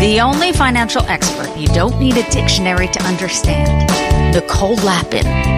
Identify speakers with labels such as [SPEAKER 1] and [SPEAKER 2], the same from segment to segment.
[SPEAKER 1] The only financial expert you don't need a dictionary to understand. Nicole
[SPEAKER 2] Lapin.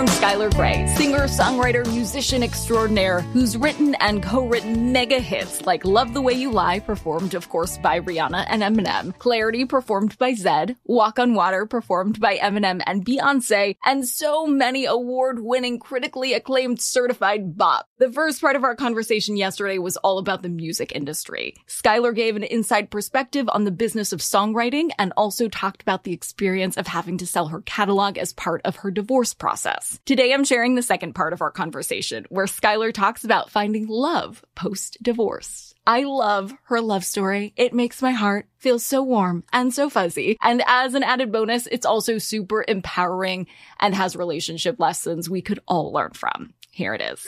[SPEAKER 2] From Skylar Grey, singer, songwriter, musician extraordinaire, who's written and co written mega hits like Love the Way You Lie, performed, of course, by Rihanna and Eminem, Clarity, performed by Zedd, Walk on Water, performed by Eminem and Beyonce, and so many award winning, critically acclaimed certified bop. The first part of our conversation yesterday was all about the music industry. Skylar gave an inside perspective on the business of songwriting and also talked about the experience of having to sell her catalog as part of her divorce process. Today, I'm sharing the second part of our conversation where Skylar talks about finding love post divorce. I love her love story. It makes my heart feel so warm and so fuzzy. And as an added bonus, it's also super empowering and has relationship lessons we could all learn from. Here it is.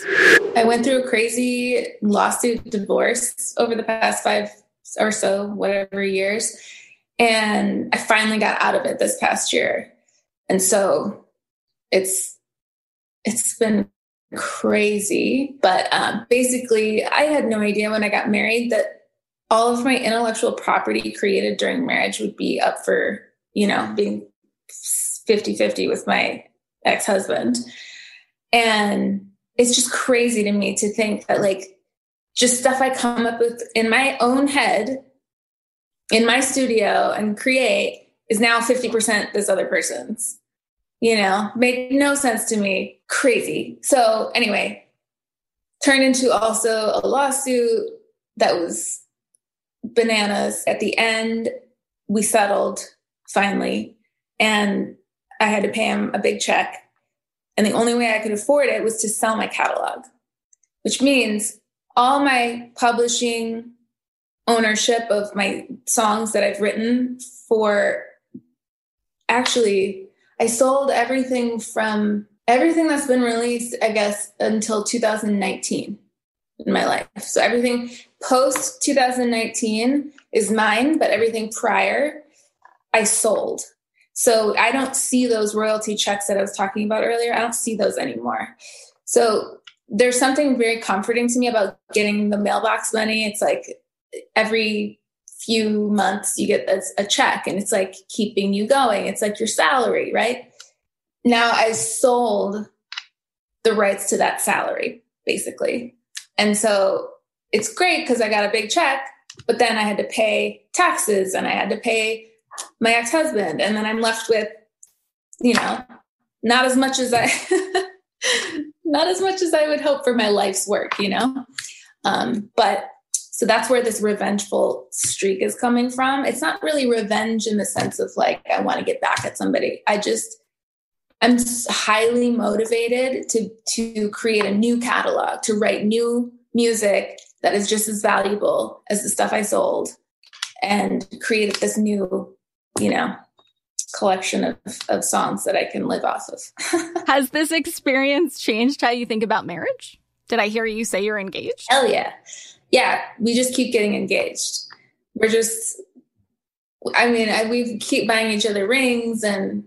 [SPEAKER 3] I went through a crazy lawsuit divorce over the past five or so, whatever years. And I finally got out of it this past year. And so it's it's been crazy. But um, basically, I had no idea when I got married that all of my intellectual property created during marriage would be up for, you know, being 50 50 with my ex husband. And it's just crazy to me to think that, like, just stuff I come up with in my own head, in my studio, and create is now 50% this other person's. You know, made no sense to me. Crazy. So, anyway, turned into also a lawsuit that was bananas. At the end, we settled finally, and I had to pay him a big check. And the only way I could afford it was to sell my catalog, which means all my publishing ownership of my songs that I've written for actually, I sold everything from everything that's been released, I guess, until 2019 in my life. So everything post 2019 is mine, but everything prior, I sold. So I don't see those royalty checks that I was talking about earlier. I don't see those anymore. So there's something very comforting to me about getting the mailbox money. It's like every few months you get a, a check and it's like keeping you going. It's like your salary, right? Now I sold the rights to that salary, basically. And so it's great because I got a big check, but then I had to pay taxes and I had to pay my ex husband. And then I'm left with, you know, not as much as I. not as much as I would hope for my life's work, you know? Um, but so that's where this revengeful streak is coming from. It's not really revenge in the sense of like, I want to get back at somebody. I just, I'm highly motivated to, to create a new catalog, to write new music that is just as valuable as the stuff I sold and create this new, you know, collection of, of songs that I can live off of.
[SPEAKER 2] Has this experience changed how you think about marriage? Did I hear you say you're engaged?
[SPEAKER 3] Hell yeah. Yeah, we just keep getting engaged. We're just, I mean, I, we keep buying each other rings and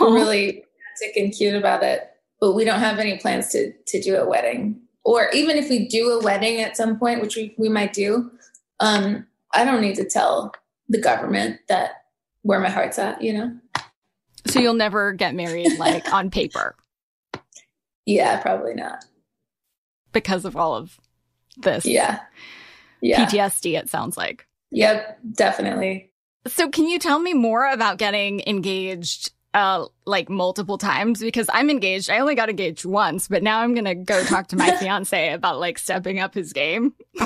[SPEAKER 3] we're really romantic and cute about it, but we don't have any plans to, to do a wedding or even if we do a wedding at some point, which we, we might do, um, I don't need to tell the government that where my heart's at, you know?
[SPEAKER 2] So you'll never get married like on paper
[SPEAKER 3] Yeah, probably not.
[SPEAKER 2] because of all of this
[SPEAKER 3] Yeah. Yeah.
[SPEAKER 2] PTSD, it sounds like.
[SPEAKER 3] Yep, definitely.
[SPEAKER 2] So can you tell me more about getting engaged uh like multiple times because I'm engaged. I only got engaged once, but now I'm going to go talk to my fiance about like stepping up his game.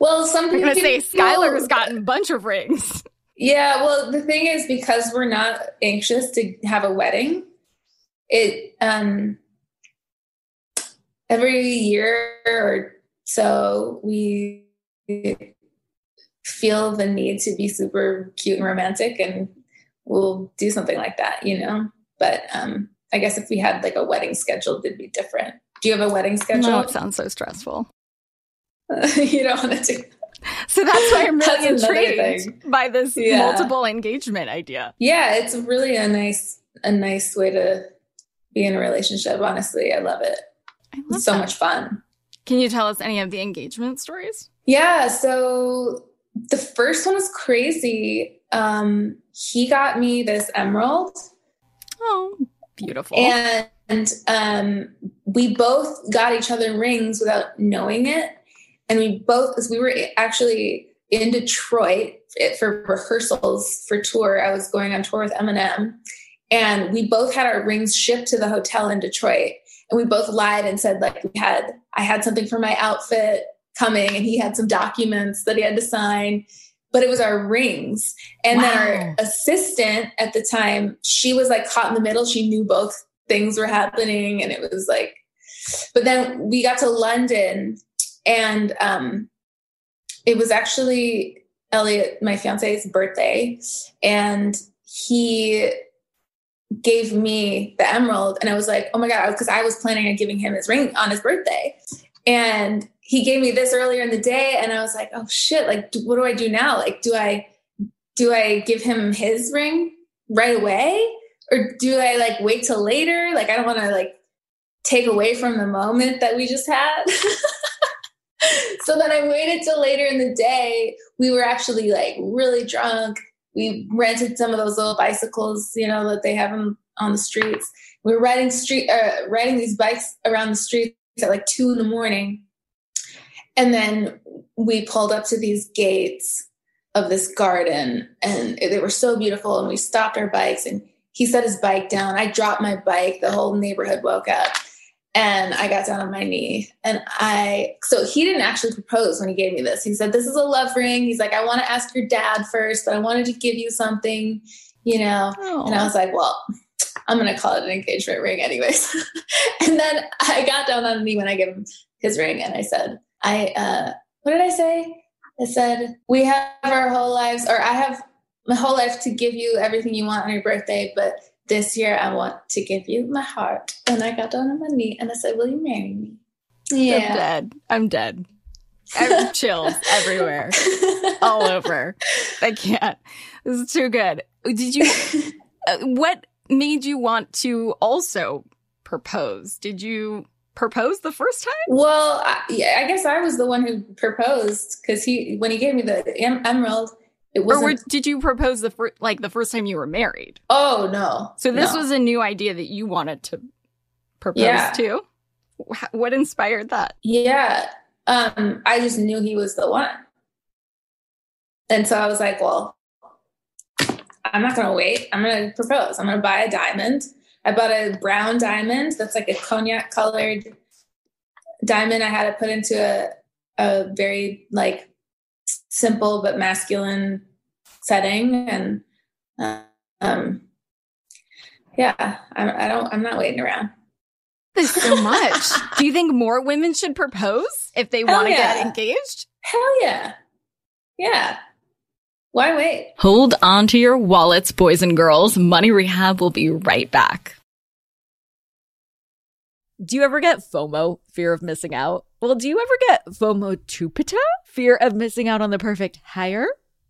[SPEAKER 3] well, some
[SPEAKER 2] I'm
[SPEAKER 3] people
[SPEAKER 2] going to say
[SPEAKER 3] people-
[SPEAKER 2] Skylar's gotten a bunch of rings.
[SPEAKER 3] Yeah, well, the thing is because we're not anxious to have a wedding, it um every year or so we feel the need to be super cute and romantic and we'll do something like that, you know? But um I guess if we had like a wedding scheduled it'd be different. Do you have a wedding schedule?
[SPEAKER 2] No, it sounds so stressful.
[SPEAKER 3] you don't want to do
[SPEAKER 2] So that's why I'm really intrigued by this
[SPEAKER 3] Yeah.
[SPEAKER 2] multiple engagement idea.
[SPEAKER 3] Yeah, it's really a nice a nice way to be in a relationship, honestly. I love it. So
[SPEAKER 2] that.
[SPEAKER 3] much fun.
[SPEAKER 2] Can you tell us any of the engagement stories?
[SPEAKER 3] Yeah, so the first one was crazy. Um he got me this emerald
[SPEAKER 2] Oh, beautiful.
[SPEAKER 3] and um we both got each other rings without knowing it. And we both because we were actually in Detroit for rehearsals for tour. I was going on tour with Eminem and we both had our rings shipped to the hotel in Detroit. And we both lied and said like we had I had something for my outfit coming and he had some documents that he had to sign, but it was our rings. And then our assistant at the time, she was like caught in the middle. She knew both things were happening and it was like but then we got to London and um it was actually Elliot, my fiance's birthday, and he gave me the emerald and I was like, oh my God, because I was planning on giving him his ring on his birthday. And he gave me this earlier in the day, and I was like, oh shit, like what do I do now? Like, do I do I give him his ring right away? Or do I like wait till later? Like I don't want to like take away from the moment that we just had. so then I waited till later in the day. We were actually like really drunk. We rented some of those little bicycles, you know, that they have them on the streets. We were riding street, uh, riding these bikes around the streets at like two in the morning, and then we pulled up to these gates of this garden, and they were so beautiful. And we stopped our bikes, and he set his bike down. I dropped my bike. The whole neighborhood woke up and I got down on my knee. And I, so he didn't actually propose when he gave me this. He said, This is a love ring. He's like, I want to ask your dad first, but I wanted to give you something, you know? And I was like, Well, I'm going to call it an engagement ring, anyways. and then I got down on my knee when I gave him his ring and I said, I, uh, what did I say? I said, We have our whole lives, or I have my whole life to give you everything you want on your birthday, but this year I want to give you my heart. And I got down on my knee and I said, Will you marry me? Yeah.
[SPEAKER 2] I'm dead. I'm dead. I have chills everywhere, all over. I can't. This is too good. Did you? uh, what made you want to also propose? Did you propose the first time?
[SPEAKER 3] well, I, yeah, I guess I was the one who proposed because he, when he gave me the em- emerald, it
[SPEAKER 2] Or
[SPEAKER 3] wasn't.
[SPEAKER 2] were, did you propose the first, like the first time you were married?
[SPEAKER 3] oh, no.
[SPEAKER 2] So this
[SPEAKER 3] No.
[SPEAKER 2] was a new idea that you wanted to propose
[SPEAKER 3] Yeah.
[SPEAKER 2] to. Wh- What inspired that?
[SPEAKER 3] Yeah. Um, I just knew he was the one. And so I was like, well, I'm not going to wait. I'm going to propose. I'm going to buy a diamond. I bought a brown diamond that's like a cognac colored diamond. I had it put into a, a very like simple but masculine setting. And um, yeah, I, I don't, I'm not waiting around.
[SPEAKER 2] There's so much. Do you think more women should propose if they want to get engaged?
[SPEAKER 3] Hell yeah. Yeah. Why wait?
[SPEAKER 2] Hold on to your wallets, boys and girls. Money Rehab will be right back.
[SPEAKER 4] Do you ever get FOMO, fear of missing out? Well, do you ever get FOMO tupita, fear of missing out on the perfect hire?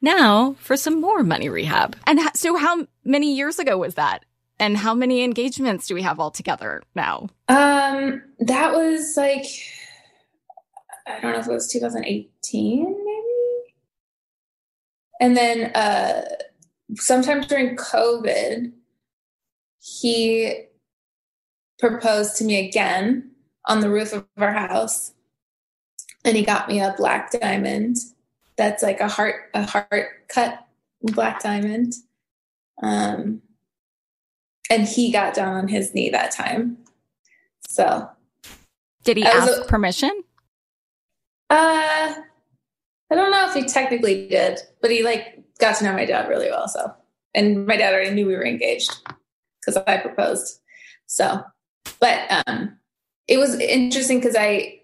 [SPEAKER 5] Now for some more money rehab. And so, how many years ago was that? And how many engagements do we have all together now?
[SPEAKER 3] Um, that was like I don't know if it was 2018, maybe. And then uh, sometime during COVID, he proposed to me again on the roof of our house, and he got me a black diamond that's like a heart a heart cut black diamond. Um, and he got down on his knee that time. So,
[SPEAKER 5] did he ask a, permission?
[SPEAKER 3] Uh, I don't know if he technically did, but he like got to know my dad really well. So, and my dad already knew we were engaged because I proposed. So, but um, it was interesting because I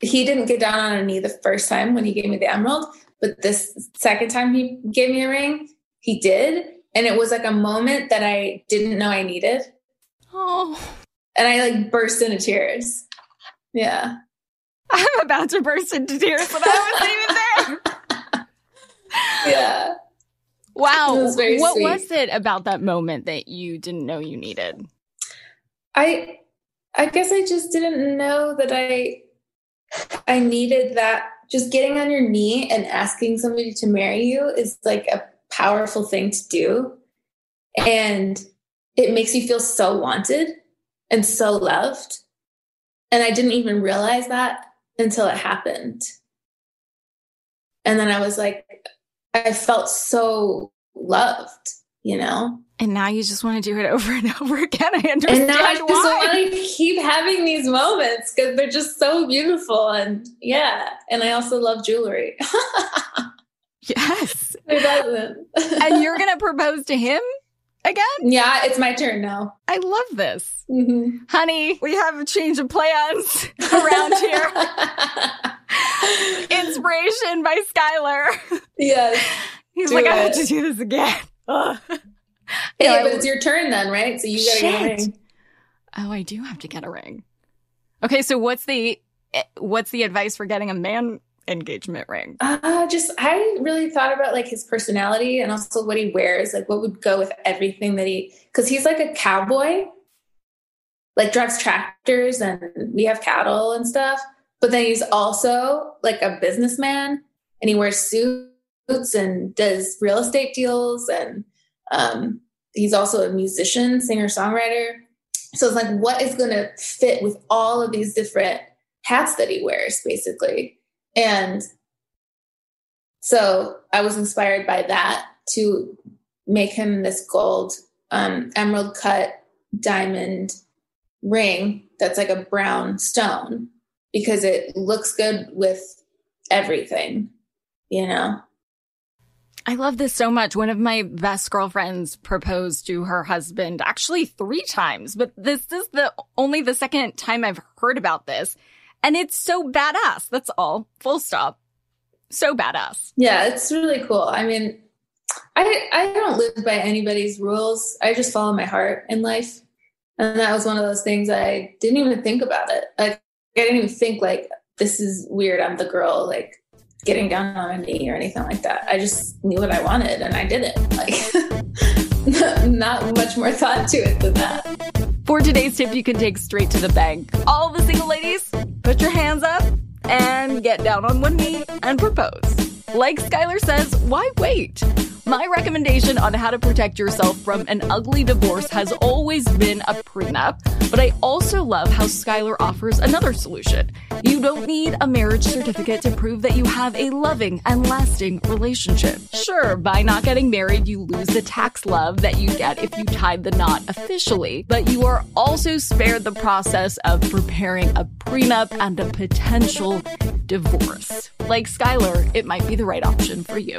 [SPEAKER 3] he didn't get down on a knee the first time when he gave me the emerald, but this second time he gave me a ring, he did. And it was like a moment that I didn't know I needed.
[SPEAKER 5] Oh.
[SPEAKER 3] And I like burst into tears. Yeah.
[SPEAKER 5] I'm about to burst into tears, but I wasn't even
[SPEAKER 3] there. yeah.
[SPEAKER 5] Wow. Was what sweet. was it about that moment that you didn't know you needed?
[SPEAKER 3] I I guess I just didn't know that I I needed that. Just getting on your knee and asking somebody to marry you is like a powerful thing to do. And it makes you feel so wanted and so loved. And I didn't even realize that until it happened. And then I was like, I felt so loved, you know?
[SPEAKER 5] And now you just want to do it over and over again. I understand.
[SPEAKER 3] And now I
[SPEAKER 5] just
[SPEAKER 3] why. want to keep having these moments because they're just so beautiful. And yeah. And I also love jewelry.
[SPEAKER 5] yes.
[SPEAKER 3] Who doesn't?
[SPEAKER 5] and you're going to propose to him again?
[SPEAKER 3] Yeah, it's my turn now.
[SPEAKER 5] I love this.
[SPEAKER 3] Mm-hmm.
[SPEAKER 5] Honey, we have a change of plans around here. Inspiration by Skylar.
[SPEAKER 3] Yes.
[SPEAKER 5] He's like, it. I have to do this again.
[SPEAKER 3] Yeah, but it's your turn then, right? So you gotta Shit. get a ring.
[SPEAKER 5] Oh, I do have to get a ring. Okay, so what's the eh, what's the advice for getting a man engagement ring?
[SPEAKER 3] Uh, just I really thought about like his personality and also what he wears, like what would go with everything that he because he's like a cowboy, like drives tractors and we have cattle and stuff. But then he's also like a businessman and he wears suits and does real estate deals and um, he's also a musician, singer, songwriter. So it's like, what is going to fit with all of these different hats that he wears, basically? And so I was inspired by that to make him this gold um, emerald cut diamond ring that's like a brown stone because it looks good with everything, you know?
[SPEAKER 2] I love this so much. One of my best girlfriends proposed to her husband actually three times, but this is the only the second time I've heard about this. And it's so badass. That's all. Full stop. So badass.
[SPEAKER 3] Yeah, it's really cool. I mean, I I don't live by anybody's rules. I just follow my heart in life. And that was one of those things I didn't even think about it. Like I didn't even think like this is weird. I'm the girl like getting down on a knee or anything like that. I just knew what I wanted and I did it. Like not much more thought to it than that.
[SPEAKER 2] For today's tip, you can take straight to the bank. All the single ladies, put your hands up and get down on one knee and propose. Like Skylar says, why wait? My recommendation on how to protect yourself from an ugly divorce has always been a prenup, but I also love how Skylar offers another solution. You don't need a marriage certificate to prove that you have a loving and lasting relationship. Sure, by not getting married, you lose the tax love that you get if you tied the knot officially, but you are also spared the process of preparing a prenup and a potential divorce. Like Skylar, it might be the right option for you.